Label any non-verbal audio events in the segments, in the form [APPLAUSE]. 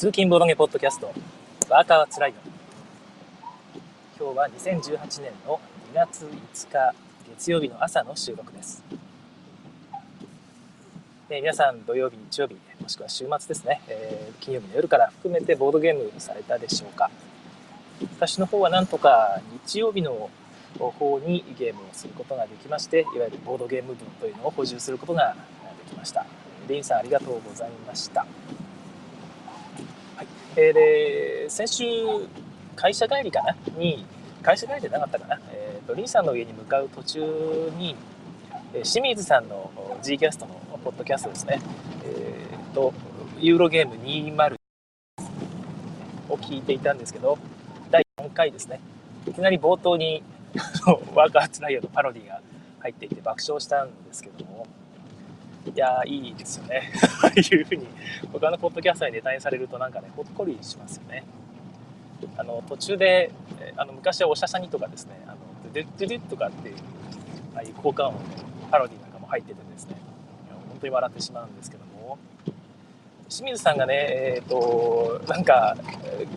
通勤ボードゲポッドキャスト、ワーカーはつらいよ。今日は2018年の2月5日月曜日の朝の収録です。えー、皆さん土曜日、日曜日、もしくは週末ですね、えー、金曜日の夜から含めてボードゲームされたでしょうか。私の方はなんとか日曜日の方にゲームをすることができまして、いわゆるボードゲーム分というのを補充することができました。リンさんありがとうございました。えー、で先週会社帰りかな？に会社帰りじゃなかったかな、えーと、リンさんの家に向かう途中にえ清水さんの G キャストのポッドキャストですね、えーと、ユーロゲーム20を聞いていたんですけど第4回ですね。いきなり冒頭にワーカーツナイアのパロディが入っていて爆笑したんですけども。いやいいですよね。いうふうに他のポッドキャストにネタにされるとなんかねほっこりしますよね。あの途中であの昔はおしゃさにとかですねあのドゥドゥドゥとかっていうああいう効果音のパロディなんかも入っててですね本当に笑ってしまうんですけども。清水さんがねえっ、ー、となんか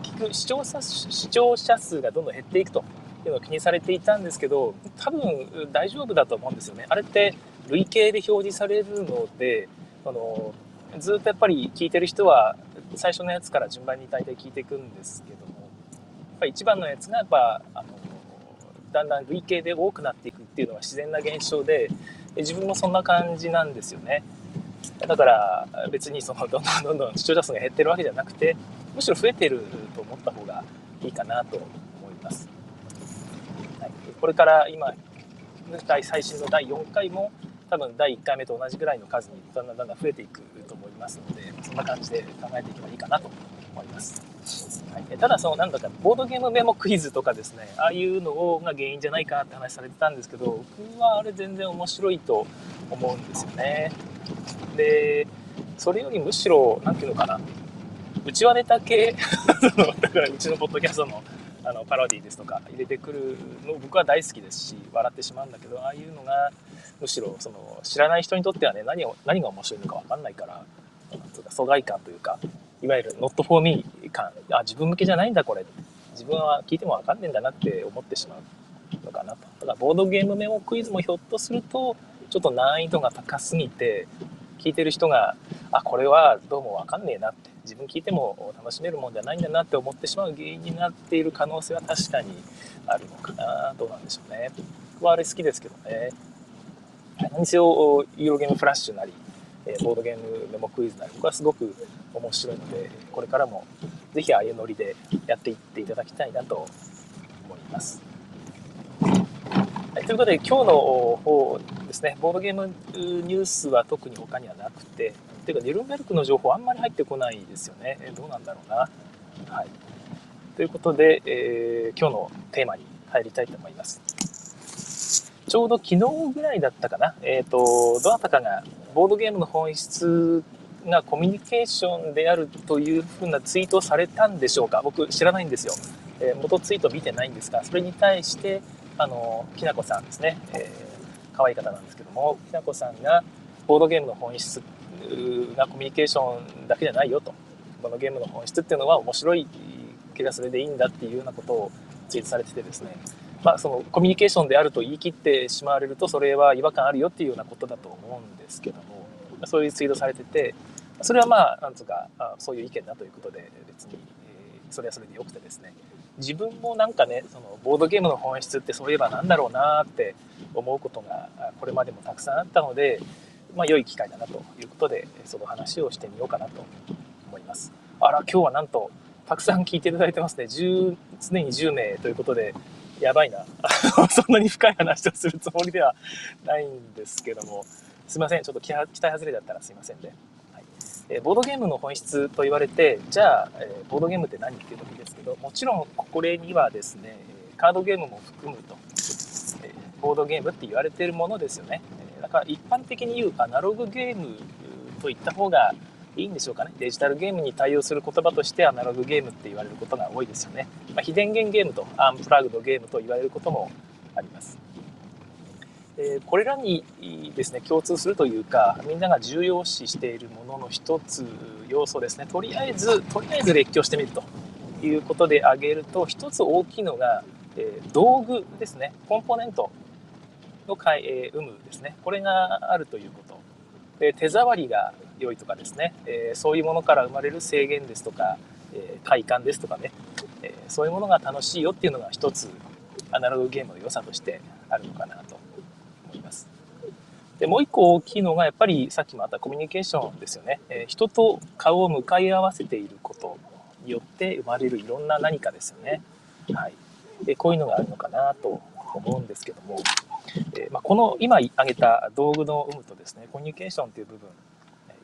聞く視聴者視聴者数がどんどん減っていくというのを気にされていたんですけど多分大丈夫だと思うんですよね。あれって累計で表示されるのであのずっとやっぱり聞いてる人は最初のやつから順番に大体聞いていくんですけどもやっぱ一番のやつがやっぱあのだんだん累計で多くなっていくっていうのは自然な現象で自分もそんな感じなんですよね。だから別にそのどんどんどんどん視聴者数が減ってるわけじゃなくてむしろ増えてると思った方がいいかなと思います、はい、これから今最新の第4回も多分第1回目と同じぐらいの数にだんだんだんだん増えていくと思いますのでそんな感じで考えていけばいいかなと思います、はい、ただそのなんだかボードゲームメモクイズとかですねああいうのが原因じゃないかって話されてたんですけど僕はあれ全然面白いと思うんですよね。でそれよりむしろ何て言うのかな。うちわネタ系。[LAUGHS] だからうちのポッドキャストのあのパロディですとか入れてくるの僕は大好きですし笑ってしまうんだけどああいうのがむしろその知らない人にとってはね何を何が面白いのか分かんないから疎外感というかいわゆる not for me 感。あ自分向けじゃないんだこれ。自分は聞いても分かんねえんだなって思ってしまうのかなと。ただボードゲームメモクイズもひょっとするとちょっと難易度が高すぎて聞いてる人があこれはどうも分かんねえなって。自分聞いても楽しめるもんじゃないんだなって思ってしまう原因になっている可能性は確かにあるのかな。どうなんでしょうね。僕はあれ好きですけどね。何せよユーロゲームフラッシュなりボードゲームメモクイズなり僕はすごく面白いのでこれからも是非ああいうノリでやっていっていただきたいなと思います。はい、ということで今日の方ですねボードゲームニュースは特に他にはなくてていうかニルンベルクの情報あんまり入ってこないですよね。どうなんだろうな。はい。ということで、えー、今日のテーマに入りたいと思います。ちょうど昨日ぐらいだったかな。えっ、ー、と、どなたかがボードゲームの本質がコミュニケーションであるというふうなツイートをされたんでしょうか。僕知らないんですよ。えー、元ツイート見てないんですが、それに対して、あの、きなこさんですね。えー、可愛い方なんですけども、きなこさんがボードゲームの本質なコミュニケーションだけじゃないよとこのゲームの本質っていうのは面白いけどそれでいいんだっていうようなことをツイートされててですねまあそのコミュニケーションであると言い切ってしまわれるとそれは違和感あるよっていうようなことだと思うんですけどもそういうツイートされててそれはまあなんつうかそういう意見だということで別に、えそれはそれでよくてですね自分もなんかねそのボードゲームの本質ってそういえばなんだろうなって思うことがこれまでもたくさんあったのでまあ、良い機会だなということで、その話をしてみようかなと思います。あら、今日はなんと、たくさん聞いていただいてますね。10常に10名ということで、やばいな。[LAUGHS] そんなに深い話をするつもりではないんですけども、すいません。ちょっと期待外れだったらすいませんね。はいえー、ボードゲームの本質と言われて、じゃあ、えー、ボードゲームって何っていう時ですけど、もちろんこれにはですね、カードゲームも含むと、えー、ボードゲームって言われてるものですよね。えだから一般的に言うアナログゲームといった方がいいんでしょうかね。デジタルゲームに対応する言葉としてアナログゲームって言われることが多いですよね、まあ、非電源ゲームとアンプラグドゲームと言われることもあります。えこれらにですね共通するというかみんなが重要視しているものの一つ要素ですね。とりあえずとりあえず列挙してみるということで挙げると一つ大きいのが、え道具ですね。コンポーネントのかい、え有無ですね。これがあるということ。で手触りが良いとかですね、えそういうものから生まれる制限ですとか、え快感ですとかね、えそういうものが楽しいよっていうのが一つアナログゲームの良さとしてあるのかなと思います。でもう一個大きいのがやっぱりさっきもあったコミュニケーションですよね。え人と顔を向かい合わせていることによって生まれるいろんな何かですよね。はい、でこういうのがあるのかなと思うんですけども、えまあ、この今挙げた道具の有無とですねコミュニケーションという部分、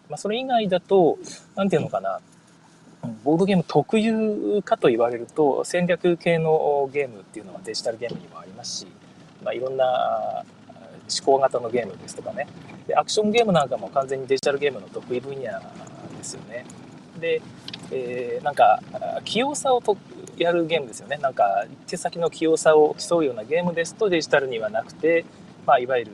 まあ、それ以外だと何て言うのかな。ボードゲーム特有かと言われると戦略系のゲームっていうのはデジタルゲームにもありますし、まあ、いろんな思考型のゲームですとかね。でアクションゲームなんかも完全にデジタルゲームの得意分野ですよね。で、えー、なんか器用さをとやるゲームですよね。なんか手先の器用さを競うようなゲームですとデジタルにはなくて、まあ、いわゆる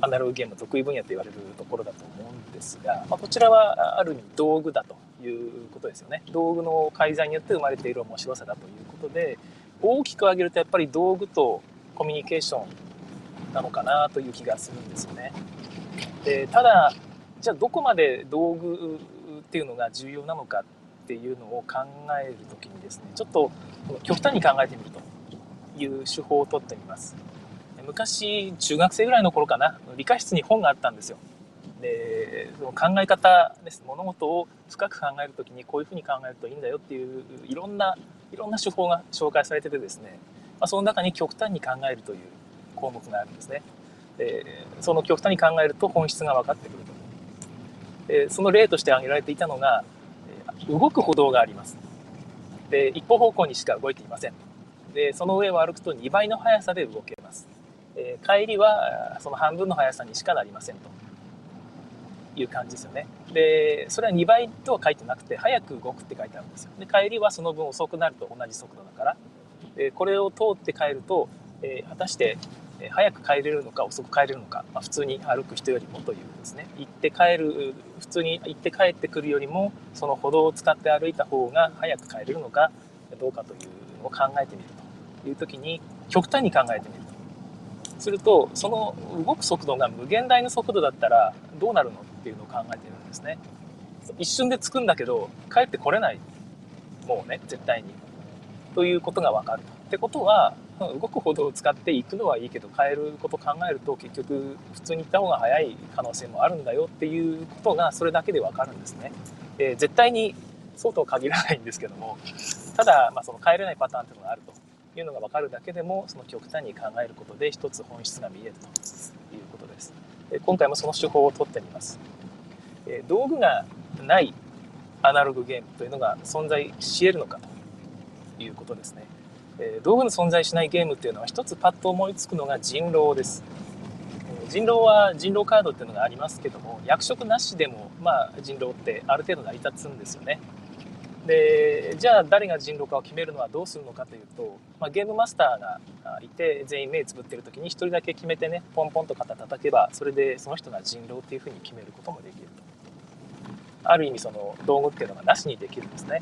アナログゲーム得意分野と言われるところだと思うんですが、まあ、こちらはある意味道具だということですよね。道具の介在によって生まれている面白さだということで大きく挙げるとやっぱり道具とコミュニケーションなのかなという気がするんですよね。でただじゃあどこまで道具っていうのが重要なのかっていうのを考える時にですねちょっと極端に考えてみるという手法をとってみます。昔中学生ぐらいの頃かな。理科室に本があったんですよ。でその考え方です。物事を深く考える時にこういうふうに考えるといいんだよっていういろんないろんな手法が紹介されててですね、まあ、その中に極端に考えるという項目があるんですね。でその極端に考えると本質が分かってくるとでその例として挙げられていたのが動く歩道があります。で一方方向にしか動いていません。でその上を歩くと2倍の速さで動けます、え帰りはその半分の速さにしかなりませんという感じですよね。で、それは2倍とは書いてなくて、早く動くって書いてあるんですよ。で、帰りはその分遅くなると同じ速度だから、でこれを通って帰ると、えー、果たして、え早く帰れるのか遅く帰れるのか、まあ、普通に歩く人よりもというですね、行って帰る、普通に行って帰ってくるよりも、その歩道を使って歩いた方が早く帰れるのかどうかというのを考えてみるという時に、極端に考えてみる。すると、その動く速度が無限大の速度だったらどうなるのっていうのを考えてるんですね。一瞬で着くんだけど、帰ってこれない。もうね、絶対に。ということがわかる。ってことは、動く歩道を使って行くのはいいけど、変えること考えると結局普通に行った方が早い可能性もあるんだよっていうことがそれだけでわかるんですね。えー、絶対にそうとは限らないんですけども、ただ、まあ、その帰れないパターンっていうのがあるというのが分かるだけでもその極端に考えることで一つ本質が見えるということです。今回もその手法をとってみます。道具がないアナログゲームというのが存在し得るのかということですね。道具の存在しないゲームっていうのは一つパッと思いつくのが人狼です。人狼は人狼カードっていうのがありますけども役職なしでもまあ人狼ってある程度成り立つんですよね。でじゃあ誰が人狼かを決めるのはどうするのかというと、まあ、ゲームマスターがいて全員目つぶってる時に1人だけ決めてねポンポンと肩叩けばそれでその人が人狼っていうふうに決めることもできると。ある意味その道具っていうのがなしにできるんですね。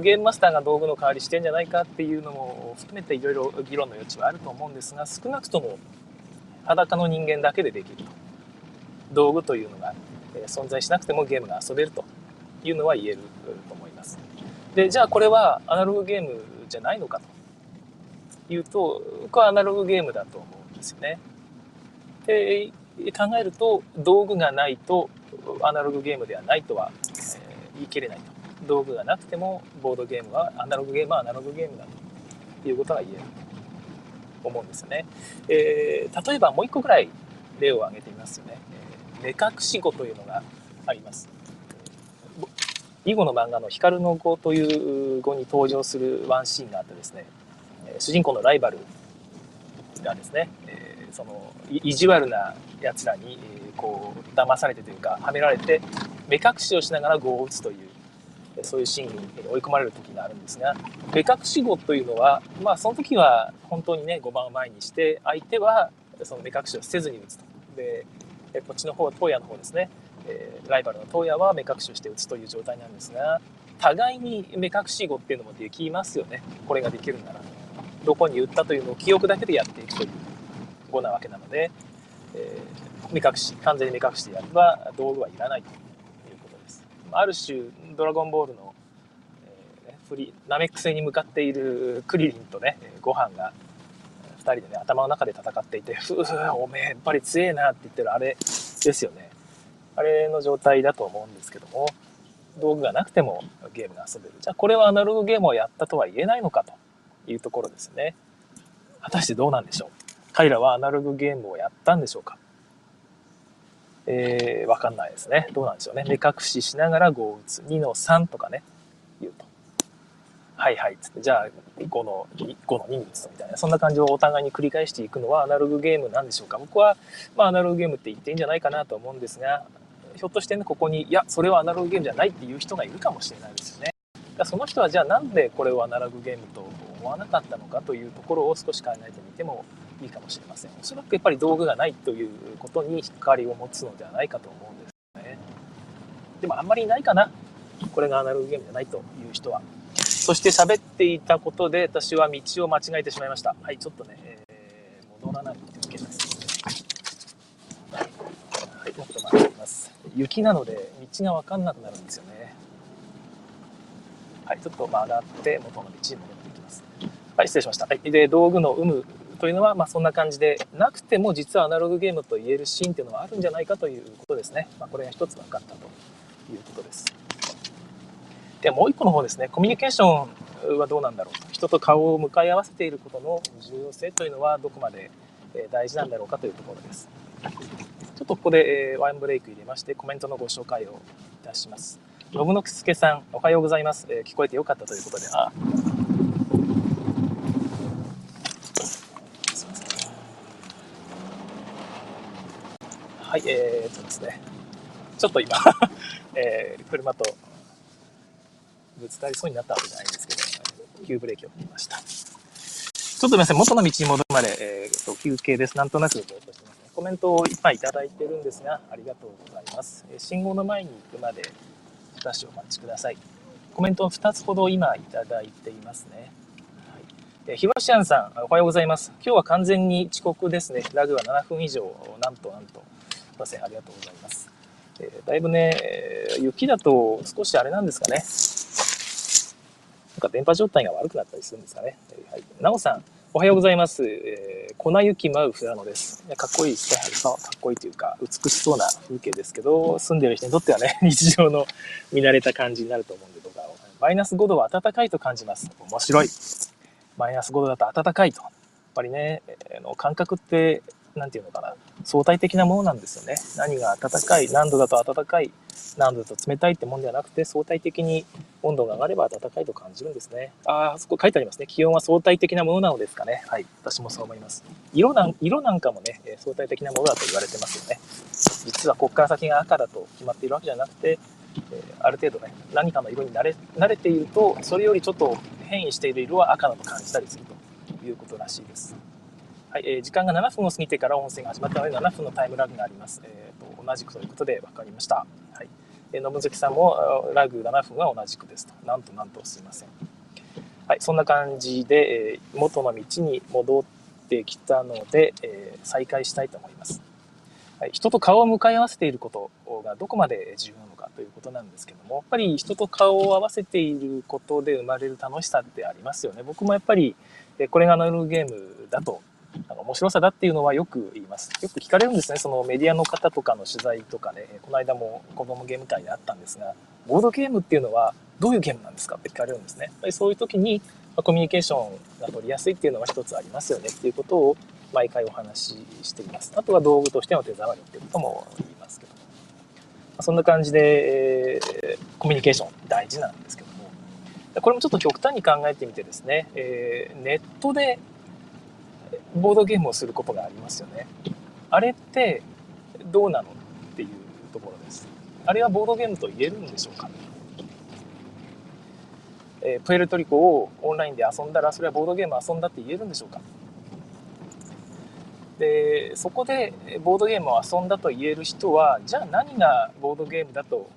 ゲームマスターが道具の代わりしてんじゃないかっていうのも含めていろいろ議論の余地はあると思うんですが少なくとも裸の人間だけでできると。道具というのが存在しなくてもゲームが遊べるというのは言えると思います。でじゃあこれはアナログゲームじゃないのかというと僕はアナログゲームだと思うんですよね。で考えると道具がないとアナログゲームではないとは、えー、言い切れないと。道具がなくてもボードゲームはアナログゲームはアナログゲームだということが言えると思うんですよね、えー、例えばもう一個ぐらい例を挙げてみますよね、えー、目隠し語というのがあります。囲碁の漫画の「光の碁」という語に登場するワンシーンがあってですね主人公のライバルがですね、その意地悪なやつらに、こう騙されてというかはめられて目隠しをしながら碁を打つというそういうシーンに追い込まれる時があるんですが目隠し碁というのはまあその時は本当にね碁盤を前にして相手はその目隠しをせずに打つと。で、こっちの方は東野の方ですね。えー、ライバルの東野は目隠しをして打つという状態なんですが、互いに目隠し碁っていうのもできますよね。これができるなら。どこに打ったというのを記憶だけでやっていくという碁なわけなので、えー、目隠し、完全に目隠してやれば道具はいらないということです。ある種、ドラゴンボールの、えー、フリナメック星に向かっているクリリンとね、ご飯が2人でね、頭の中で戦っていて、ふぅ、おめえやっぱり強えなって言ってるあれですよね。あれの状態だと思うんですけども、道具がなくてもゲームが遊べる。じゃあこれはアナログゲームをやったとは言えないのかというところですね。果たしてどうなんでしょう？彼らはアナログゲームをやったんでしょうか？えー、わかんないですね。どうなんでしょうね。目隠ししながら5を打つ。2の3とかね、言うと。はいはい。つって、じゃあ5の2、5の2に打つとみたいな。そんな感じをお互いに繰り返していくのはアナログゲームなんでしょうか？僕は、まあアナログゲームって言っていいんじゃないかなと思うんですが、ひょっとしてね、ここに、いや、それはアナログゲームじゃないっていう人がいるかもしれないですよね。だその人はじゃあなんでこれをアナログゲームと思わなかったのかというところを少し考えてみてもいいかもしれません。おそらくやっぱり道具がないということに引っかかりを持つのではないかと思うんですよね。でもあんまりいないかな。これがアナログゲームじゃないという人は。そして喋っていたことで私は道を間違えてしまいました。はい、ちょっとね、えー、戻らないといけないです。はい、もっと回ります。雪なので道がわかんなくなるんですよね。はい、ちょっと曲がって元の道に戻っていきます。はい、失礼しました。はい、で、道具の有無というのは、まあ、そんな感じで、なくても実はアナログゲームと言えるシーンっていうのはあるんじゃないかということですね。まあ、これが一つ分かったということです。で、もう一個の方ですね、コミュニケーションはどうなんだろう。人と顔を向かい合わせていることの重要性というのはどこまで大事なんだろうかというところです。ちょっとここでえワンブレイク入れまして、コメントのご紹介をいたします。信之助さん、おはようございます。えー、聞こえてよかったということで、あ、はい、えー、っとですね、ちょっと今 [LAUGHS] えー、車とぶつかりそうになったわけじゃないんですけど、急ブレーキを踏みました。ちょっとすみません、元の道に戻るまで、えー、と休憩です。なんとなくぼーっとして。コメントをいっぱいいただいてるんですが、ありがとうございます。え、信号の前に行くまで、少しお待ちください。コメントを2つほど今いただいていますね。はい、ひろしあんさん、おはようございます。今日は完全に遅刻ですね。ラグは7分以上、なんとなんと。すいません、ありがとうございます。えー、だいぶね、雪だと少しあれなんですかね。なんか電波状態が悪くなったりするんですかね。はい、なおさん、おはようございます。えー、粉雪舞う富良野です。かっこいいですね。かっこいいというか、美しそうな風景ですけど、住んでる人にとってはね、[LAUGHS] 日常の見慣れた感じになると思うんで、動画を。マイナス5度は暖かいと感じます。面白い。マイナス5度だと暖かいと。やっぱりね、えー、の感覚って何て言うのかな、相対的なものなんですよね。何が暖かい、何度だと暖かい、何度だと冷たいってもんではなくて、相対的に温度が上がれば暖かいと感じるんですね。ああ、そこ書いてありますね。気温は相対的なものなのですかね。はい。私もそう思います。色なん色なんかもね、相対的なものだと言われてますよね。実はここから先が赤だと決まっているわけじゃなくて、え、ある程度ね、何かの色に慣れ慣れていると、それよりちょっと変異している色は赤だと感じたりするということらしいです。はい、えー、時間が7分を過ぎてから音声が始まったので7分のタイムラグがあります。えーと、同じくということで分かりました。はい、えー、信月さんもラグ7分は同じくですと。なんとなんとすいません。はい、そんな感じで、えー、元の道に戻ってきたので、えー、再開したいと思います。はい、人と顔を向かい合わせていることがどこまで重要なのかということなんですけども、やっぱり人と顔を合わせていることで生まれる楽しさってありますよね。僕もやっぱり、これがアナログゲームだとあの面白さだっていうのはよく言います。よく聞かれるんですね。そのメディアの方とかの取材とかね、この間も子供ゲーム会であったんですが、ボードゲームっていうのはどういうゲームなんですかって聞かれるんですね。やっぱりそういう時に、まコミュニケーションが取りやすいっていうのは一つありますよねっていうことを毎回お話ししています。あとは道具としての手触りっていうことも言いますけども。まそんな感じで、えー、コミュニケーション大事なんですけども、これもちょっと極端に考えてみてですね、えー、ネットでボードゲームをすることがありますよね。あれってどうなのっていうところです。あれはボードゲームと言えるんでしょうか？えー、プエルトリコをオンラインで遊んだらそれはボードゲーム遊んだって言えるんでしょうか？でそこでボードゲームを遊んだと言える人はじゃあ何がボードゲームだと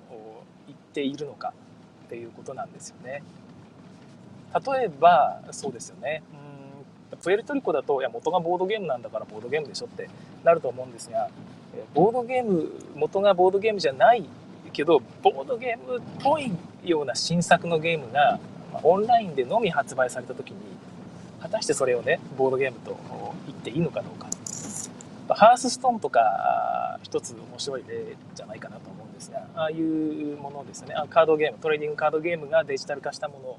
言っているのかっていうことなんですよね。例えばそうですよねうんプエルトリコだといや元がボードゲームなんだからボードゲームでしょってなると思うんですがボードゲーム元がボードゲームじゃないけどボードゲームっぽいような新作のゲームがオンラインでのみ発売された時に果たしてそれをねボードゲームと言っていいのかどうか。ハースストーンとか一つ面白い例じゃないかなと思うんですがああいうものですね。カードゲームトレーディングカードゲームがデジタル化したもの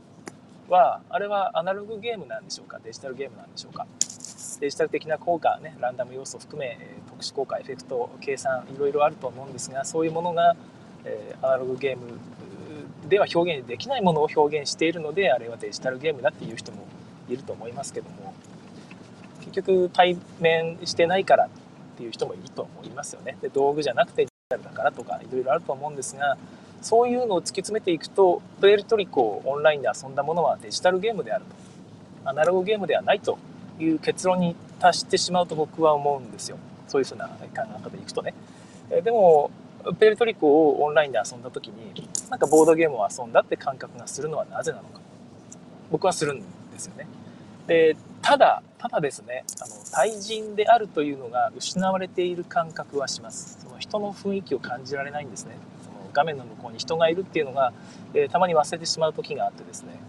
はあれはアナログゲームなんでしょうか？デジタルゲームなんでしょうか？デジタル的な効果ねランダム要素含め特殊効果エフェクト計算いろいろあると思うんですがそういうものが、えアナログゲームでは表現できないものを表現しているのであれはデジタルゲームだっていう人もいると思いますけども結局対面してないからっていう人もいると思いますよね。で道具じゃなくてデジタルだからとかいろいろあると思うんですがそういうのを突き詰めていくとプエルトリコをオンラインで遊んだものはデジタルゲームであると。アナログゲームではないという結論に達してしまうと僕は思うんですよ。そういうふうな考え方でいくとね。でもプエルトリコをオンラインで遊んだ時になんかボードゲームを遊んだって感覚がするのはなぜなのか。僕はするんですよね。でただただですねあの対人であるというのが失われている感覚はします。その人の雰囲気を感じられないんですね。画面の向こうに人がいるっていうのが、えー、たまに忘れてしまう時があってですね、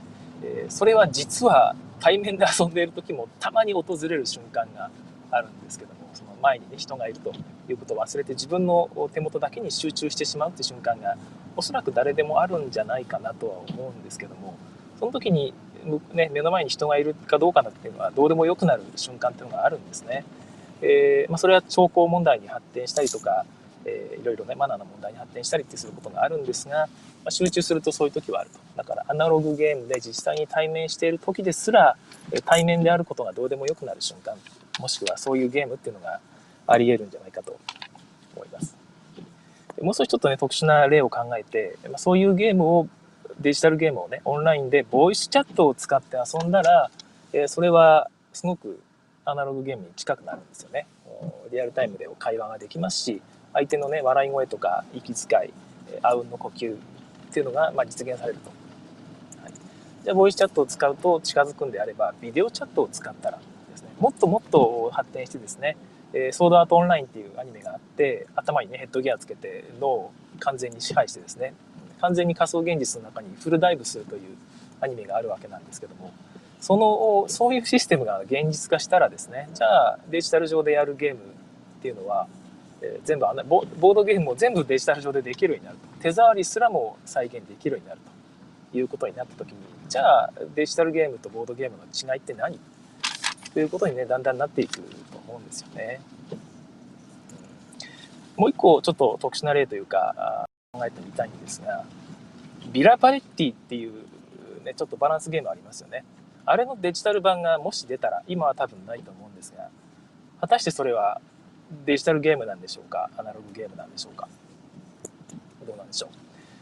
えー、それは実は対面で遊んでいる時もたまに訪れる瞬間があるんですけどもその前にね人がいるということを忘れて自分の手元だけに集中してしまうっていう瞬間がおそらく誰でもあるんじゃないかなとは思うんですけどもその時にね、目の前に人がいるかどうかなっていうのはどうでもよくなる瞬間っていうのがあるんですね。えー、まあ、それは兆候問題に発展したりとか、えー、いろいろねマナーの問題に発展したりってすることがあるんですが、まあ、集中するとそういう時はあるとだからアナログゲームで実際に対面している時ですら対面であることがどうでもよくなる瞬間もしくはそういうゲームっていうのがありえるんじゃないかと思いますもう少しちょっとね特殊な例を考えて、まあ、そういうゲームをデジタルゲームをね、オンラインでボイスチャットを使って遊んだら、えそれはすごくアナログゲームに近くなるんですよね。リアルタイムで会話ができますし、相手のね、笑い声とか息遣い、あうんの呼吸っていうのが、まあ、実現されると。はい、じゃあ、ボイスチャットを使うと近づくんであれば、ビデオチャットを使ったらですね、もっともっと発展してですね、えー、ソードアートオンラインっていうアニメがあって、頭にね、ヘッドギアつけて脳を完全に支配してですね、完全に仮想現実の中にフルダイブするというアニメがあるわけなんですけどもそのそういうシステムが現実化したらですねじゃあデジタル上でやるゲームっていうのは、え、全部ボボードゲームも全部デジタル上でできるようになると手触りすらも再現できるようになるということになった時にじゃあデジタルゲームとボードゲームの違いって何？ということにねだんだんなっていくと思うんですよね。もう一個ちょっと特殊な例というか考えてみたいんですが、ビラパレッティっていうね、ちょっとバランスゲームありますよね。あれのデジタル版がもし出たら、今は多分ないと思うんですが、果たしてそれはデジタルゲームなんでしょうか？アナログゲームなんでしょうか？どうなんでしょう？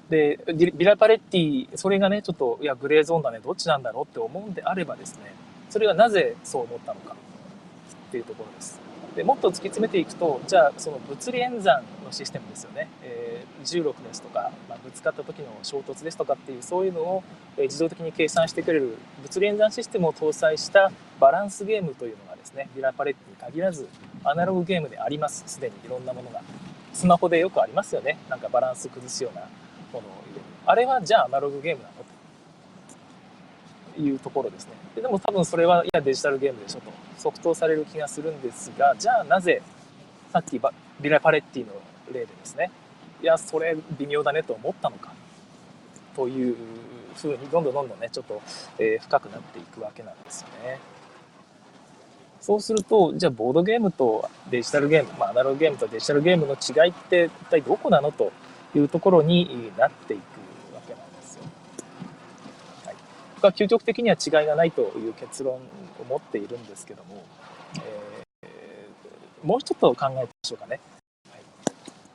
で、ビラパレッティ、それがね、ちょっと、いや、グレーゾーンだね、どっちなんだろうって思うんであればですね、それがなぜそう思ったのかっていうところです。でもっと突き詰めていくとじゃあその物理演算のシステムですよね、えー、重力ですとか、まあ、ぶつかった時の衝突ですとかっていうそういうのを、え自動的に計算してくれる物理演算システムを搭載したバランスゲームというのがですねビラパレットに限らずアナログゲームであります。すでにいろんなものがスマホでよくありますよね。なんかバランス崩すようなものを入れる。あれはじゃあアナログゲームなの？というところですね。ででも多分それはいやデジタルゲームでしょと。即答される気がするんですがじゃあなぜさっきビラパレッティの例でですねいやそれ微妙だねと思ったのかというふうにどんどんどんどんねちょっと、え、深くなっていくわけなんですよね。そうするとじゃあボードゲームとデジタルゲーム、まあ、アナログゲームとデジタルゲームの違いって一体どこなのというところになっていくわけなんですよ。はい、は究極的には違いがないという結論思っているんですけども、えー、もう一つ考えてみましょうかね、はい。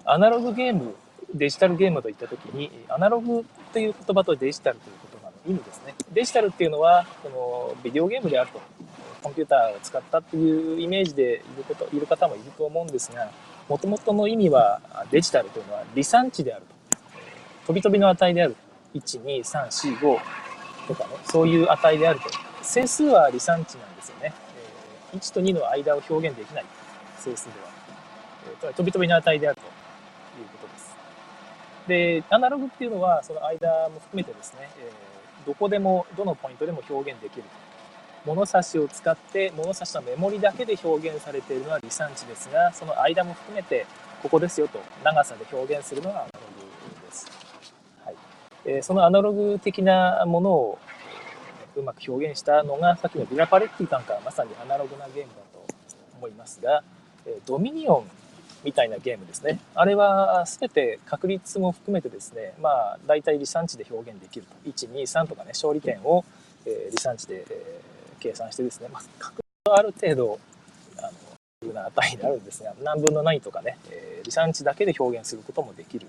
アナログゲーム、デジタルゲームといったときに、アナログという言葉とデジタルという言葉の意味ですね。デジタルっていうのは、このビデオゲームであると。コンピューターを使ったっていうイメージでいることいる方もいると思うんですがもともとの意味はデジタルというのは離散値であると飛び飛びの値である12345とかねそういう値であると。整数は離散値なんですよね、え1と2の間を表現できない。整数では、え飛び飛びの値であると。いうことです。でアナログっていうのはその間も含めてですね、えどこでもどのポイントでも表現できる物差しを使って物差しのメモリだけで表現されているのは離散値ですがその間も含めてここですよと長さで表現するのがアナログです、はいえ、そのアナログ的なものをうまく表現したのがさっきのビラパレッティなんかはまさにアナログなゲームだと思いますがドミニオンみたいなゲームですね。あれは全て確率も含めてですね、まあ大体離散値で表現できると。1、2、3とかね、勝利点を、え離散値で、え計算してですね、まあ、確率はある程度、あの、いうな値になるんですが、何分の何とかね、え離散値だけで表現することもできる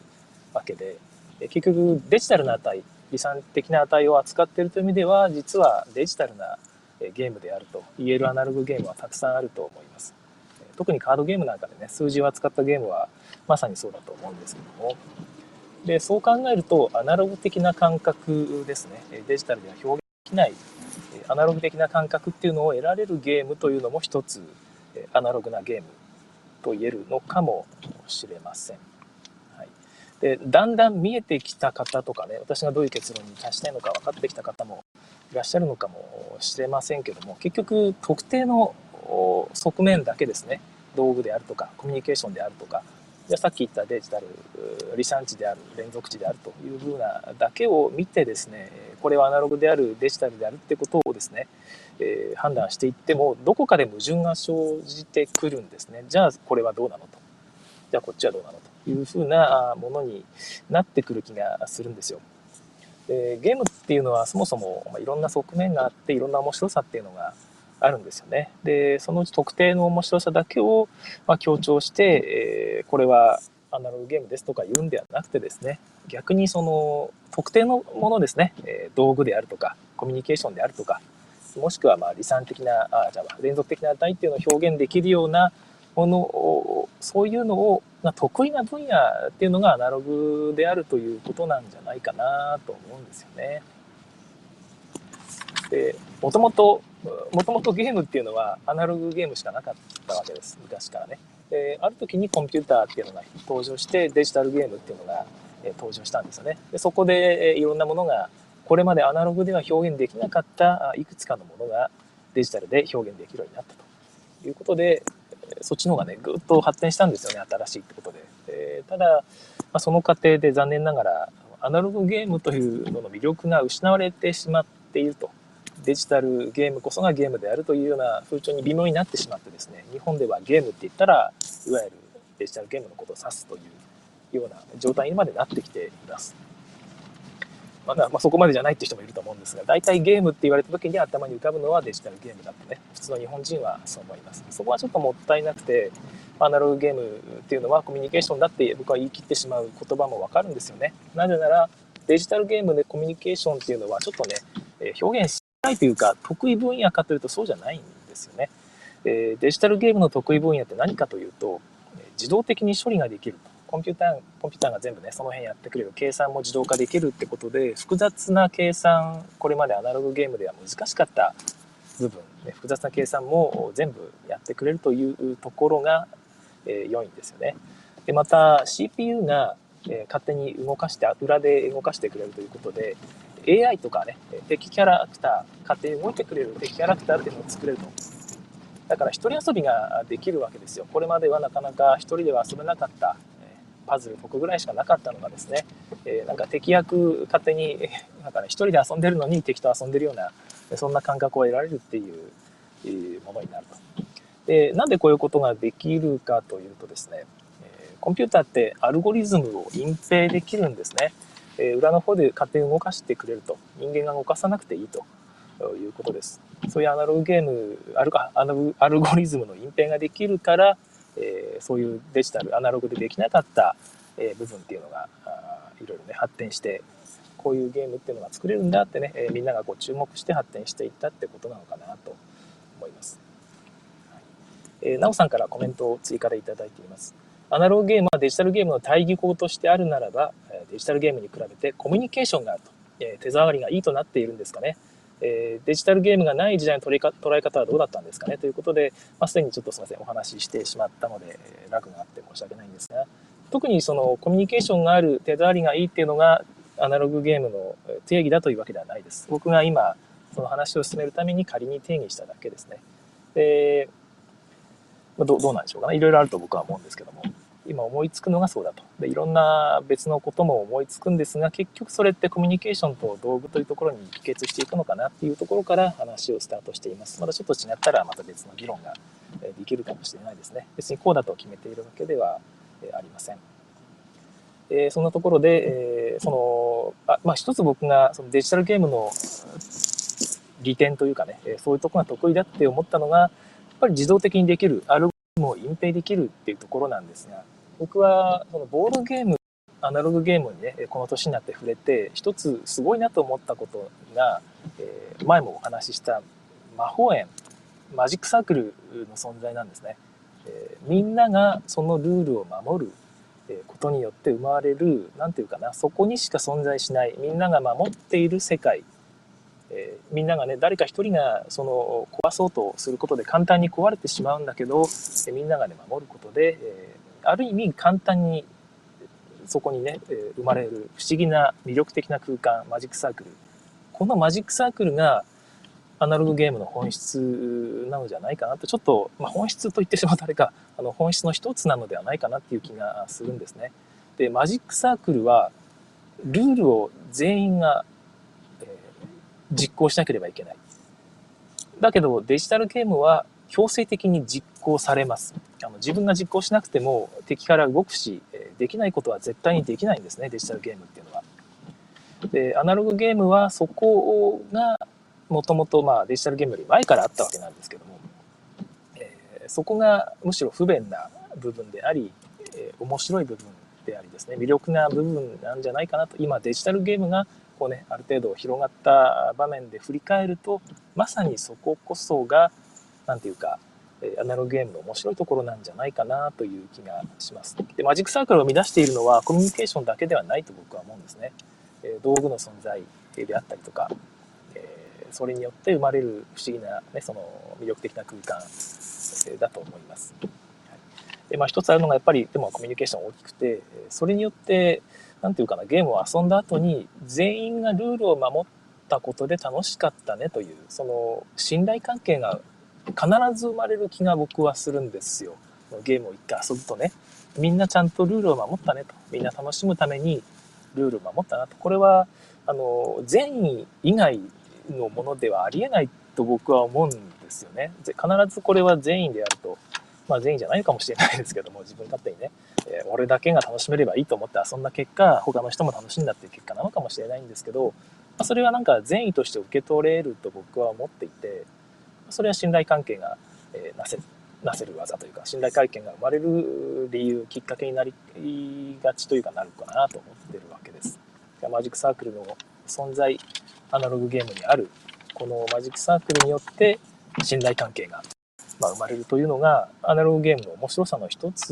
わけで、結局デジタルな値、離散的な値を扱っているという意味では、実はデジタルなゲームであると言えるアナログゲームはたくさんあると思います。特にカードゲームなんかでね、数字を扱ったゲームはまさにそうだと思うんですけども、で、そう考えると、アナログ的な感覚ですね、デジタルでは表現できない、アナログ的な感覚っていうのを得られるゲームというのも一つ、アナログなゲームと言えるのかもしれません。でだんだん見えてきた方とかね私がどういう結論に達したいのか分かってきた方もいらっしゃるのかもしれませんけども結局特定の側面だけですね。道具であるとかコミュニケーションであるとかじゃさっき言ったデジタル離散値である連続値であるというふうなだけを見てですねこれはアナログであるデジタルであるってことをですね、え、判断していってもどこかで矛盾が生じてくるんですね。じゃあこれはどうなのと。じゃあこっちはどうなのというふうなものになってくる気がするんですよ。でゲームっていうのはそもそもいろんな側面があっていろんな面白さっていうのがあるんですよね。で、そのうち特定の面白さだけを、ま強調して、えー、これはアナログゲームですとか言うんではなくてですね、逆にその特定のものですね、え、道具であるとか、コミュニケーションであるとか、もしくはまあ離散的な、あじゃあ連続的な値っていうのを表現できるようなものを、そういうのを、ま得意な分野っていうのがアナログであるということなんじゃないかなと思うんですよね。で、もともともともとゲームっていうのはアナログゲームしかなかったわけです。昔からね。で、ある時にコンピューターっていうのが登場してデジタルゲームっていうのが登場したんですよね。でそこでいろんなものがこれまでアナログでは表現できなかったいくつかのものがデジタルで表現できるようになったということで、そっちの方がね、ぐっと発展したんですよね、新しいってことで。えただ、まあ、その過程で残念ながらアナログゲームというのの魅力が失われてしまっているとデジタルゲームこそがゲームであるというような風潮に微妙になってしまってですね日本ではゲームって言ったらいわゆるデジタルゲームのことを指すというような状態にまでなってきています。まだ、まあ、そこまでじゃないって人もいると思うんですが大体ゲームって言われた時に頭に浮かぶのはデジタルゲームだとね普通の日本人はそう思いますそこはちょっともったいなくてアナログゲームっていうのはコミュニケーションだって僕は言い切ってしまう言葉もわかるんですよねなぜならデジタルゲームでコミュニケーションっていうのはちょっとね表現しないというか、得意分野かというとそうじゃないんですよね。えデジタルゲームの得意分野って何かというと、自動的に処理ができる。コンピューター、コンピューターが全部ね、その辺やってくれる。計算も自動化できるってことで、複雑な計算、これまでアナログゲームでは難しかった部分、ね、複雑な計算も全部やってくれるというところが、えー、良いんですよね。で、また CPU が、えー、勝手に動かして、裏で動かしてくれるということで、AI とかね、敵キャラクター、勝手に動いてくれる敵キャラクターっていうのを作れると。だから一人遊びができるわけですよ。これまではなかなか一人では遊べなかった、パズル解くぐらいしかなかったのがですね、えなんか敵役勝手に、[LAUGHS] なんかね、一人で遊んでるのに敵と遊んでるような、そんな感覚を得られるっていうものになると。で、なんでこういうことができるかというとですね、コンピューターってアルゴリズムを隠蔽できるんですね。え裏の方で勝手に動かしてくれると人間が動かさなくていいということですそういうアナログゲームあるかアルゴリズムの隠蔽ができるから、えー、そういうデジタルアナログでできなかった、え、部分っていうのがいろいろね発展してこういうゲームっていうのが作れるんだってね、え、みんながこう注目して発展していったってことなのかなと思います。えー、なおさんからコメントを追加でいただいています。アナログゲームはデジタルゲームの対義語としてあるならば、デジタルゲームに比べてコミュニケーションがあると、え手触りがいいとなっているんですかね。えデジタルゲームがない時代の捉え方はどうだったんですかね？ということで、まあ、すでにちょっとすみません、お話ししてしまったので、ラグがあって申し訳ないんですが、特にそのコミュニケーションがある手触りがいいっていうのが、アナログゲームの定義だというわけではないです。僕が今、その話を進めるために仮に定義しただけですね。で、どどうなんでしょうかね？いろいろあると僕は思うんですけども。今思いつくのがそうだと。で、いろんな別のことも思いつくんですが、結局それってコミュニケーションと道具というところに帰結していくのかなっていうところから話をスタートしています。まだちょっと違ったらまた別の議論ができるかもしれないですね。別にこうだと決めているわけではありません。え、そんなところで、えー、その、あまあ、一つ僕がそのデジタルゲームの利点というかね、えそういうとこが得意だって思ったのが、やっぱり自動的にできる、アルゴリズムを隠蔽できるっていうところなんですが、僕はそのボードゲームアナログゲームにねこの年になって触れて一つすごいなと思ったことが、えー、前もお話しした魔法園マジックサークルの存在なんですね、えー、みんながそのルールを守ることによって生まれる何て言うかなそこにしか存在しないみんなが守っている世界、えー、みんながね誰か一人がその壊そうとすることで簡単に壊れてしまうんだけどえみんながね守ることで、えある意味簡単にそこにね、え生まれる不思議な魅力的な空間マジックサークルこのマジックサークルがアナログゲームの本質なのじゃないかなとちょっと、まあ、本質と言ってしまうとあれかあの本質の一つなのではないかなっていう気がするんですね。でマジックサークルはルールを全員が、えー、実行しなければいけない。だけどデジタルゲームは強制的に実行されます。あの自分が実行しなくても敵から動くし、できないことは絶対にできないんですね、デジタルゲームっていうのは。で、アナログゲームはそこがもともとデジタルゲームより前からあったわけなんですけども、えー、そこがむしろ不便な部分であり、えー、面白い部分でありですね、魅力な部分なんじゃないかなと、今デジタルゲームがこうね、ある程度広がった場面で振り返ると、まさにそここそが何て言うか、アナログゲームの面白いところなんじゃないかなという気がします。で、マジックサークルを生み出しているのはコミュニケーションだけではないと僕は思うんですね。道具の存在であったりとか、それによって生まれる不思議な、ね、その魅力的な空間だと思います。でまあ、一つあるのがやっぱりでもコミュニケーション大きくてそれによって何て言うかなゲームを遊んだ後に全員がルールを守ったことで楽しかったねというその信頼関係が必ず生まれる気が僕はするんですよ。ゲームを一回遊ぶとね。みんなちゃんとルールを守ったねと。みんな楽しむためにルールを守ったなと。これは、あの、善意以外のものではありえないと僕は思うんですよね。必ずこれは善意であると。まあ善意じゃないかもしれないですけども、自分勝手にね、えー、俺だけが楽しめればいいと思って遊んだ結果、他の人も楽しんだっていう結果なのかもしれないんですけど、まあ、それはなんか善意として受け取れると僕は思っていて、それは信頼関係が、えなせなせる技というか信頼関係が生まれる理由きっかけになりがちというかなるかなと思ってるわけです。マジックサークルの存在アナログゲームにあるこのマジックサークルによって信頼関係が、ま、生まれるというのがアナログゲームの面白さの一つ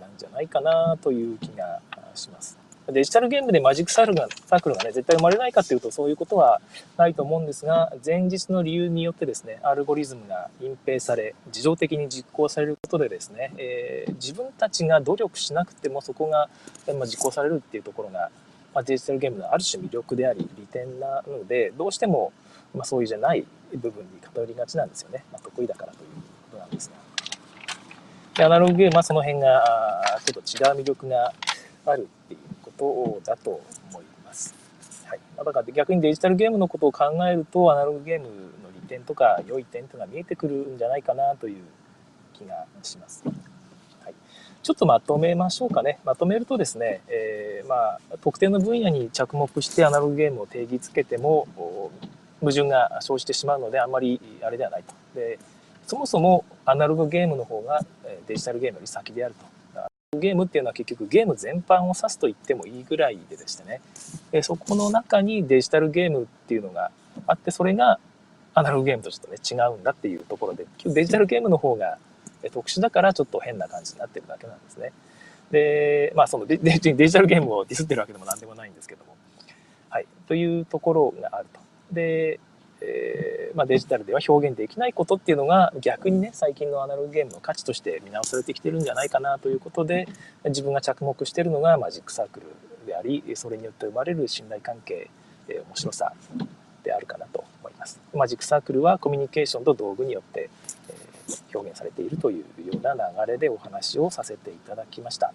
なんじゃないかなという気がします。デジタルゲームでマジックサークルがサークルがね、絶対生まれないかっていうとそういうことはないと思うんですが、前日の理由によってですね、アルゴリズムが隠蔽され、自動的に実行されることでですね、えー、自分たちが努力しなくてもそこが、ま、実行されるっていうところが、まあ、デジタルゲームのある種魅力であり、利点なので、どうしても、まあ、そういうじゃない部分に偏りがちなんですよね。まあ、得意だからということなんですが。でアナログゲームはその辺がちょっと違う魅力があることだと思います。はい、だから逆にデジタルゲームのことを考えるとアナログゲームの利点とか良い点というのが見えてくるんじゃないかなという気がします。はい、ちょっとまとめましょうかね。まとめるとですね、えー、まあ、特定の分野に着目してアナログゲームを定義づけても矛盾が生じてしまうのであんまりあれではないと。でそもそもアナログゲームの方がデジタルゲームより先であると。ゲームっていうのは結局ゲーム全般を指すと言ってもいいぐらいででしてね、えそこの中にデジタルゲームっていうのがあって、それがアナログゲームとちょっとね、違うんだっていうところで、デジタルゲームの方が特殊だからちょっと変な感じになってるだけなんですね。で、まあそのデデジタルゲームをディスってるわけでも何でもないんですけども。はい。というところがあると。で、えー、まあ、デジタルでは表現できないことっていうのが逆にね最近のアナログゲームの価値として見直されてきてるんじゃないかなということで自分が着目してるのがマジックサークルでありそれによって生まれる信頼関係、えー、面白さであるかなと思います。マジックサークルはコミュニケーションと道具によって、えー、表現されているというような流れでお話をさせていただきました。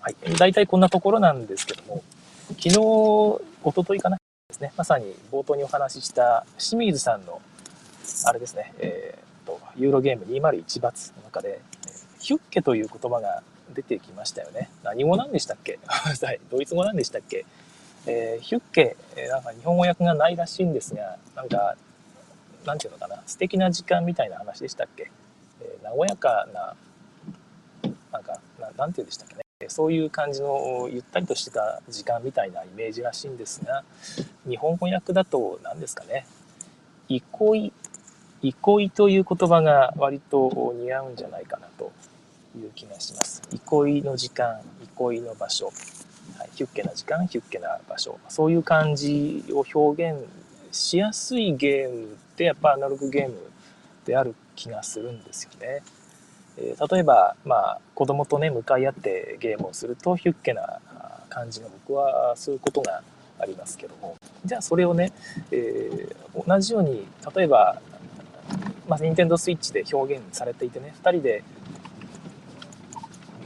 はい、大体こんなところなんですけども昨日一昨日かな？ですね。まさに冒頭にお話しした清水さんのあれですね、えーと、ユーロゲーム201バツの中でヒュッケという言葉が出てきましたよね。何語なんでしたっけ？[LAUGHS] ドイツ語なんでしたっけ？えー、ヒュッケ、えー、なんか日本語訳がないらしいんですが、なんか、なんていうのかな、素敵な時間みたいな話でしたっけ、えー、和やかな、なんかな、なんていうんでしたっけね、そういう感じのゆったりとした時間みたいなイメージらしいんですが、日本語訳だと何ですかね、憩い、憩いという言葉が割と似合うんじゃないかなという気がします。憩いの時間、憩いの場所。はい、ヒュッケな時間ヒュッケな場所そういう感じを表現しやすいゲームってやっぱアナログゲームである気がするんですよね。えー、例えば、まあ、子供とね向かい合ってゲームをするとヒュッケな感じが僕はすることがありますけどもじゃあそれをね、えー、同じように例えば、まあ、ニンテンドースイッチで表現されていてね2人で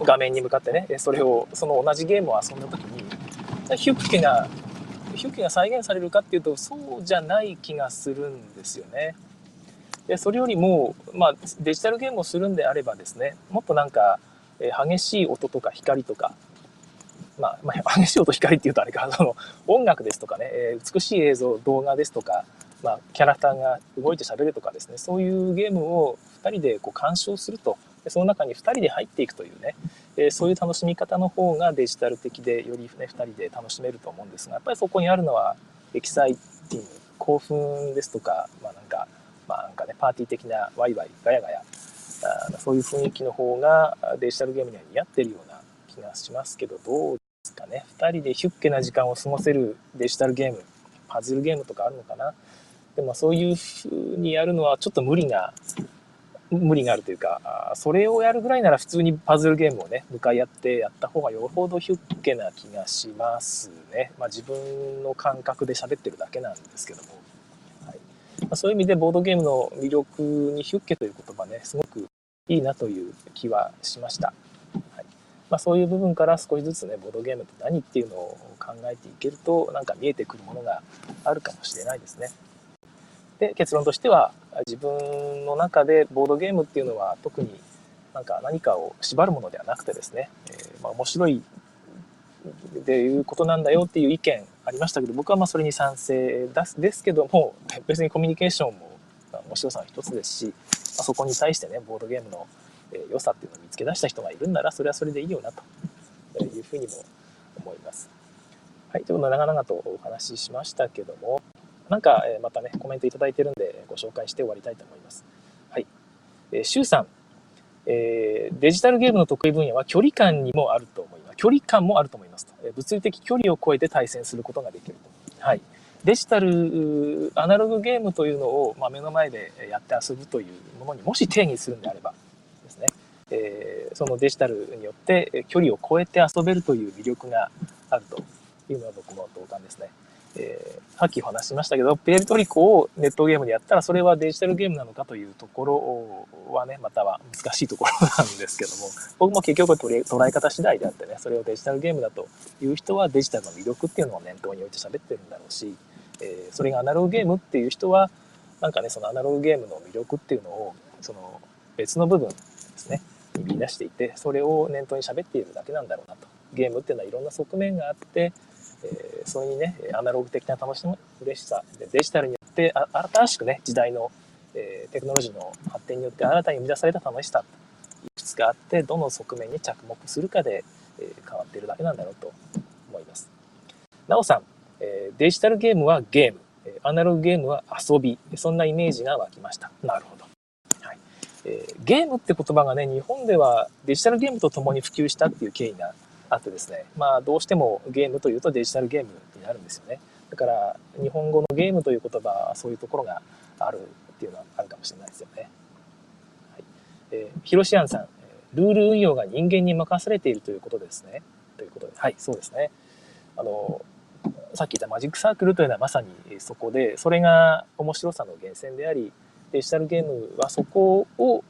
画面に向かってねそれをその同じゲームを遊んだ時にヒュッケがヒュッケが再現されるかっていうとそうじゃない気がするんですよね。でそれよりも、まあ、デジタルゲームをするんであればですねもっとなんか、え激しい音とか光とか、まあ、まあ、[LAUGHS] 激しい音光っていうとあれかその音楽ですとかね、え美しい映像動画ですとか、まあ、キャラクターが動いて喋るとかですねそういうゲームを2人でこう鑑賞するとでその中に2人で入っていくというね、えそういう楽しみ方の方がデジタル的でよりね2人で楽しめると思うんですがやっぱりそこにあるのはエキサイティング興奮ですとかまあなんかまあなんかねパーティー的なワイワイガヤガヤあそういう雰囲気の方がデジタルゲームには似合ってるような気がしますけどどうですかね2人でヒュッケな時間を過ごせるデジタルゲームパズルゲームとかあるのかなでもそういう風にやるのはちょっと無理が無理があるというか、それをやるぐらいなら普通にパズルゲームをね、向かい合ってやった方がよほどヒュッケな気がしますね。まあ自分の感覚で喋ってるだけなんですけども。まあ、そういう意味でボードゲームの魅力にヒュッケという言葉ね、すごくいいなという気はしました。はいまあ、そういう部分から少しずつね、ボードゲームって何っていうのを考えていけると、なんか見えてくるものがあるかもしれないですね。で結論としては自分の中でボードゲームっていうのは特になんか何かを縛るものではなくてですね、えー、まあ、面白いっていうことなんだよっていう意見ありましたけど僕はまあそれに賛成ですけども [LAUGHS] 別にコミュニケーションも面白さの一つですし、まあ、そこに対してねボードゲームの良さっていうのを見つけ出した人がいるんならそれはそれでいいよなと [LAUGHS] いうふうにも思います。はい、ということで長々とお話ししましたけどもなんか、またね、コメントいいてるんで、ご紹介して終わりたいと思います。はい。えー、シュウさん、えー、デジタルゲームの得意分野は距離感にもあると思います。距離感もあると思いますと。物理的距離を超えて対戦することができると。はい。デジタル、アナログゲームというのを、まあ、目の前でやって遊ぶというものにもし定義するんであればですね、えー、そのデジタルによって距離を超えて遊べるという魅力があるというのは僕の同感ですね。えー、さっきお話しましたけど、プエルトリコをネットゲームでやったら、それはデジタルゲームなのかというところはね、または難しいところなんですけども、僕も結局捉え方次第であってね、それをデジタルゲームだという人はデジタルの魅力っていうのを念頭に置いて喋ってるんだろうし、えー、それがアナログゲームっていう人は、なんかね、そのアナログゲームの魅力っていうのを、その別の部分ですね、に見出していて、それを念頭に喋っているだけなんだろうなと。ゲームっていうのはいろんな側面があって、えー、それにね、アナログ的な楽しみ、嬉しさ、デジタルによって、あ新しくね、時代の、えー、テクノロジーの発展によって新たに生み出された楽しさ、いくつかあって、どの側面に着目するかで、えー、変わっているだけなんだろうと思います。なおさん、えー、デジタルゲームはゲーム、アナログゲームは遊び。そんなイメージが湧きました。なるほど。はいえー、ゲームって言葉がね、日本ではデジタルゲームと共に普及したっていう経緯があってですね、まあどうしてもゲームというとデジタルゲームになるんですよね。だから日本語のゲームという言葉はそういうところがあるっていうのはあるかもしれないですよね。はいえー、ヒロシアンさん、ルール運用が人間に任されているということですね。ということで、はい、そうですね。あの、さっき言ったマジックサークルというのはまさにそこで、それが面白さの源泉であり、デジタルゲームはそこを、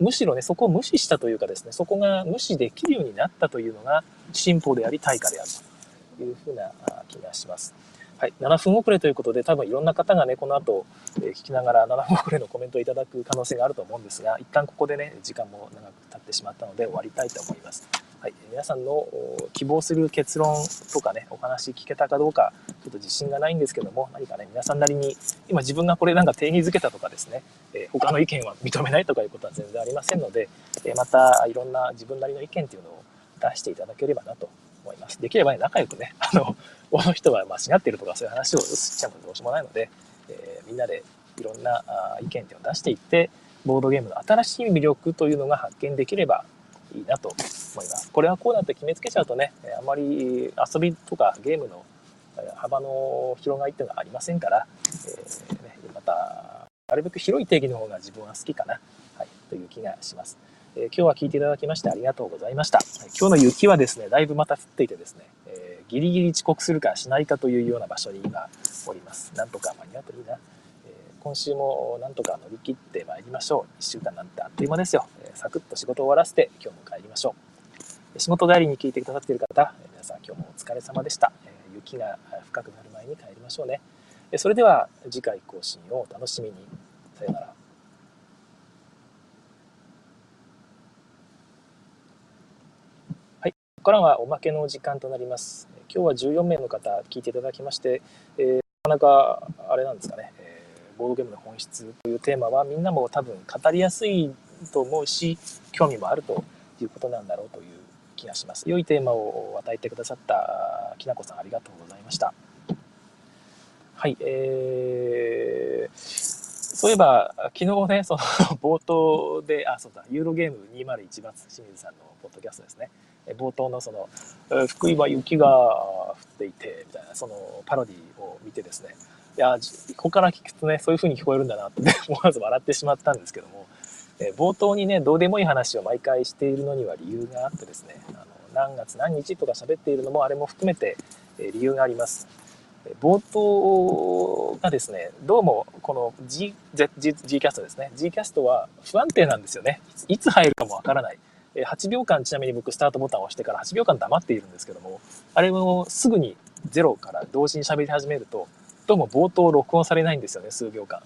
むしろね、そこを無視したというかですね、そこが無視できるようになったというのが進歩であり対価であるというふうな気がします。はい、7分遅れということで、多分いろんな方がね、この後、え、聞きながら7分遅れのコメントをいただく可能性があると思うんですが、一旦ここでね、時間も長く経ってしまったので終わりたいと思います。はい、皆さんの希望する結論とかね、お話聞けたかどうか、ちょっと自信がないんですけども、何かね、皆さんなりに、今自分がこれなんか定義づけたとかですね、えー、他の意見は認めないとかいうことは全然ありませんので、えー、またいろんな自分なりの意見っていうのを出していただければなと思います。できればね、仲良くね、[LAUGHS] あの、この人は間違ってるとかそういう話をしちゃうとどうしようもないので、えー、みんなでいろんな意見っていうのを出していって、ボードゲームの新しい魅力というのが発見できればいいなと思います。これはこうだって決めつけちゃうとね、あまり遊びとかゲームの幅の広がりっていうのはありませんから、えーね、また、なるべく広い定義の方が自分は好きかな、はい、という気がします。えー、今日は聞いていただきましてありがとうございました。今日の雪はですね、だいぶまた降っていてですね、えー、ギリギリ遅刻するかしないかというような場所に今おります。なんとか間に合うといいな。今週もなんとか乗り切ってまいりましょう。1週間なんてあっという間ですよ。えサクッと仕事を終わらせて今日も帰りましょう。仕事帰りに聞いてくださっている方、皆さん今日もお疲れ様でした。雪が深くなる前に帰りましょうね。それでは次回更新をお楽しみに。さようなら。はい、ここからはおまけの時間となります。今日は14名の方聞いていただきまして、えー、なかなかあれなんですかね、ボードゲームの本質というテーマはみんなも多分語りやすいと思うし興味もあるということなんだろうという気がします。良いテーマを与えてくださったきなこさんありがとうございました。はいえー、そういえば昨日ねその [LAUGHS] 冒頭であそうだユーロゲーム201バツ清水さんのポッドキャストですね。冒頭のその福井は雪が降っていてみたいなそのパロディを見てですね。いや、ここから聞くとね、そういう風に聞こえるんだなって、[LAUGHS] 思わず笑ってしまったんですけども、え冒頭にね、どうでもいい話を毎回しているのには理由があってですね、あの何月何日とか喋っているのもあれも含めて、え理由があります。冒頭がですね、どうもこの G, G, G キャストですね、G キャストは不安定なんですよね。いつ入るかもわからない。8秒間ちなみに僕スタートボタンを押してから8秒間黙っているんですけども、あれもすぐに0から同時に喋り始めると、どうも冒頭録音されないんですよね、数秒間。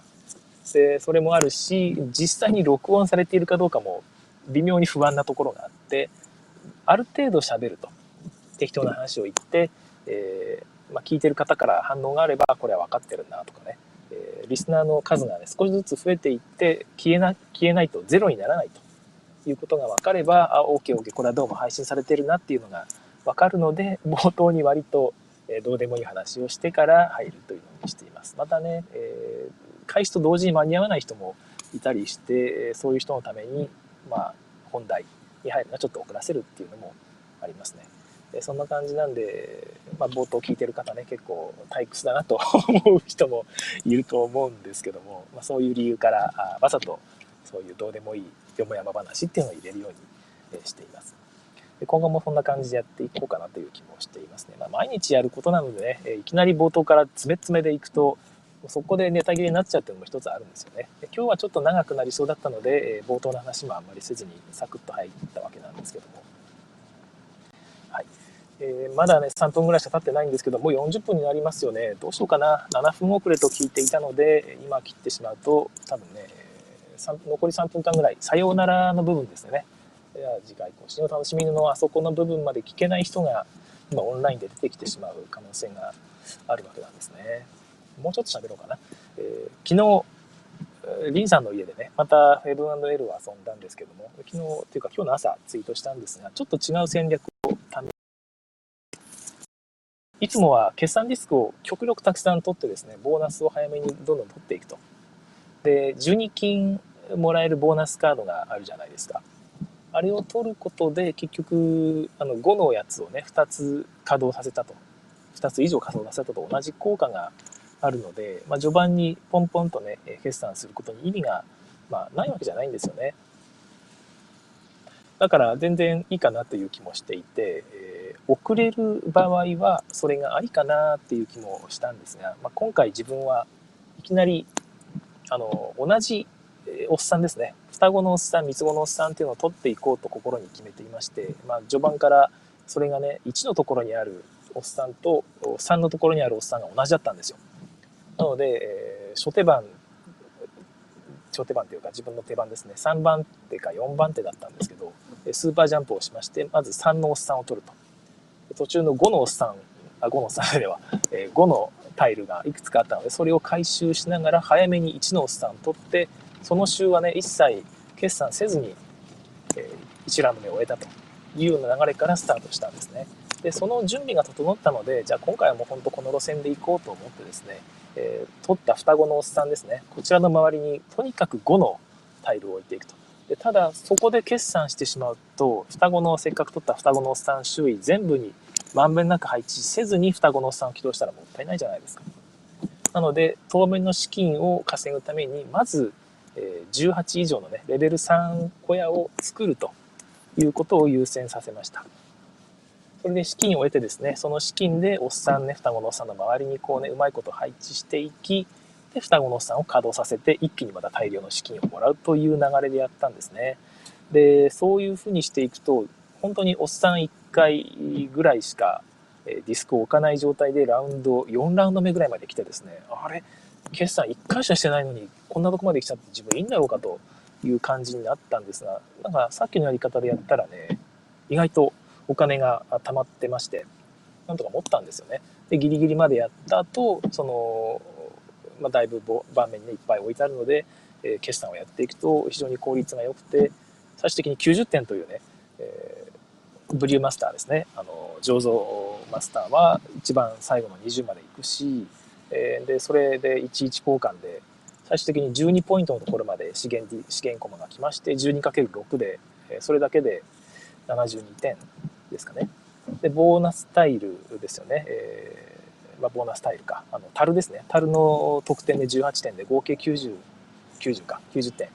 で、それもあるし、実際に録音されているかどうかも微妙に不安なところがあって、ある程度喋ると。適当な話を言って、えー、まあ、聞いてる方から反応があれば、これは分かってるなとかね、えー、リスナーの数がね、少しずつ増えていって、消えな、消えないとゼロにならないということが分かれば、あ、OK、OK、これはどうも配信されてるなっていうのが分かるので、冒頭に割とえどうでもいい話をしてから入るというのにしています。またね、えー、開始と同時に間に合わない人もいたりして、そういう人のために、まあ、本題に入るのはちょっと遅らせるっていうのもありますね。そんな感じなんで、まあ、冒頭聞いてる方ね、結構退屈だなと [LAUGHS] 思う人もいると思うんですけども、まあ、そういう理由から、あわざとそういうどうでもいいよもやま話っていうのを入れるようにしています。今後もそんな感じでやっていこうかなという気もしていますね。まあ、毎日やることなのでね、いきなり冒頭から詰め詰めでいくと、そこでネタ切れになっちゃうっていうのも一つあるんですよね。で今日はちょっと長くなりそうだったので、冒頭の話もあんまりせずにサクッと入ったわけなんですけども。はい。えー、まだね、3分ぐらいしか経ってないんですけど、もう40分になりますよね。どうしようかな。7分遅れと聞いていたので、今切ってしまうと、多分ね、残り3分間ぐらい、さようならの部分ですね。や次回更新を楽しみるのあそこの部分まで聞けない人が今オンラインで出てきてしまう可能性があるわけなんですね。もうちょっと喋ろうかな。えー、昨日、リンさんの家でね、また F&L を遊んだんですけども、昨日というか今日の朝ツイートしたんですが、ちょっと違う戦略を試いつもは決算リスクを極力たくさん取ってですね、ボーナスを早めにどんどん取っていくと。で、12金もらえるボーナスカードがあるじゃないですか。あれを取ることで結局あの5のやつをね2つ稼働させたと。2つ以上稼働させたと。同じ効果があるので、まあ、序盤にポンポンとね決算することに意味が、まあ、ないわけじゃないんですよね。だから全然いいかなという気もしていて、えー、遅れる場合はそれがありかなっていう気もしたんですが、まあ、今回自分はいきなりあの同じおっさんですね。双子のおっさん三つ子のおっさんっていうのを取っていこうと心に決めていまして、まあ、序盤からそれがね1のところにあるおっさんと3のところにあるおっさんが同じだったんですよ。なので、えー、初手番初手番というか自分の手番ですね。3番手か4番手だったんですけどスーパージャンプをしましてまず3のおっさんを取ると。途中の5のおっさんあ5のおっさんでは、えー、5のタイルがいくつかあったのでそれを回収しながら早めに1のおっさんを取ってその週はね、一切決算せずに、えー、1ラウンド目を終えたというような流れからスタートしたんですね。で、その準備が整ったので、じゃあ今回はもう本当この路線で行こうと思ってですね、えー、取った双子のおっさんですね、こちらの周りにとにかく5のタイルを置いていくと。でただ、そこで決算してしまうと、双子の、せっかく取った双子のおっさん周囲全部にまんべんなく配置せずに双子のおっさんを起動したらもったいないじゃないですか。なので、当面の資金を稼ぐために、まずえ18以上のね、レベル3小屋を作るということを優先させました。それで資金を得てですね、その資金でおっさんね、双子のおっさんの周りにこうね、うまいこと配置していき、で、双子のおっさんを稼働させて、一気にまた大量の資金をもらうという流れでやったんですね。で、そういうふうにしていくと、本当におっさん1回ぐらいしかディスクを置かない状態でラウンド、4ラウンド目ぐらいまで来てですね、あれ？決算1回しかしてないのに、こんなとこまで来ちゃって自分いいんだろうかという感じになったんですが、なんかさっきのやり方でやったらね、意外とお金が貯まってまして、なんとか持ったんですよね。で、ギリギリまでやった後、その、まあ、だいぶ盤面に、ね、いっぱい置いてあるので、えー、決算をやっていくと非常に効率が良くて、最終的に90点というね、えー、ブリューマスターですね、あの、醸造マスターは一番最後の20まで行くし、えー、でそれで11交換で最終的に12ポイントのところまで資源資源コマが来まして 12×6 で、えそれだけで72点ですかね。でボーナスタイルですよね、えー、まあ、ボーナスタイルか。あの樽ですね。樽の得点で18点で合計90 90か。90点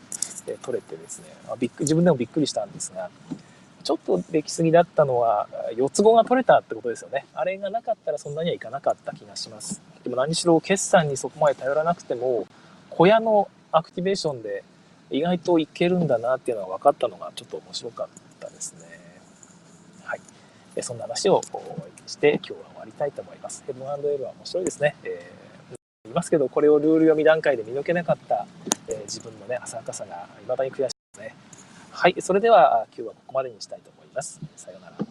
で取れてですね。あびっく自分でもびっくりしたんですがちょっとできすぎだったのは4つ子が取れたってことですよね。あれがなかったらそんなにはいかなかった気がします。でも何しろ決算にそこまで頼らなくても、小屋のアクティベーションで意外といけるんだなっていうのが分かったのがちょっと面白かったですね。はい。そんな話をして今日は終わりたいと思います。ヘブンエルは面白いですね。えー、言いますけど、これをルール読み段階で見抜けなかった、えー、自分のね、浅はかさが未だに悔しいですね。はい。それでは今日はここまでにしたいと思います。さようなら。